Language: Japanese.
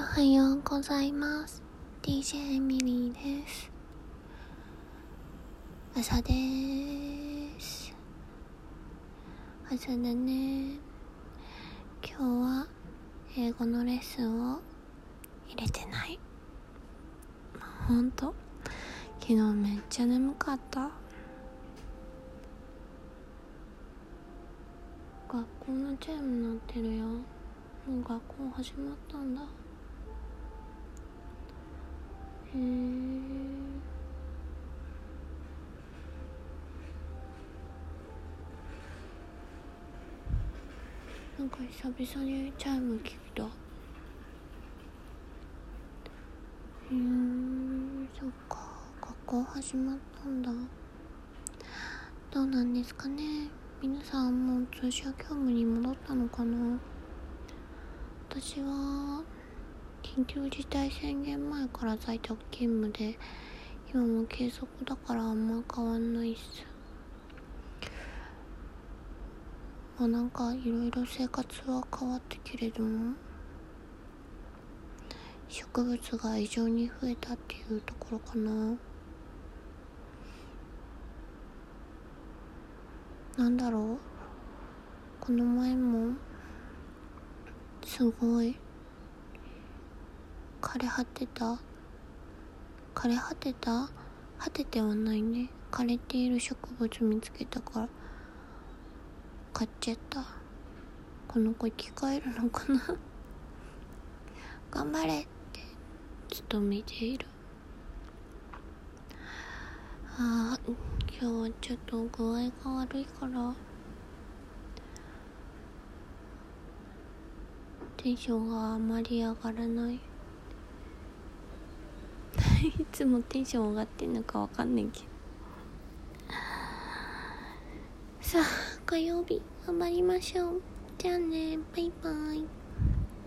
おはようございます。DJ エミリーです。朝です。朝だね。今日は英語のレッスンを入れてない。ほんと。昨日めっちゃ眠かった。学校のチャイム鳴ってるよ。もう学校始まったんだ。へえなんか久々にチャイム聞いた。うんそっか。学校始まったんだ。どうなんですかね。皆さんも通常業務に戻ったのかな。私は緊急事態宣言前から在宅勤務で今も継続だからあんま変わんないっす。まあなんかいろいろ生活は変わったけれども植物が異常に増えたっていうところかな。なんだろう。この前もすごい枯れ果てた？枯れ果てた？果ててはないね。枯れている植物見つけたから。買っちゃった。この子生き返るのかな？頑張れって。努めている。ああ今日はちょっと具合が悪いから。テンションがあまり上がらない。いつもテンション上がってんのかわかんないけど。さあ火曜日頑張りましょう。じゃあねバイバイ。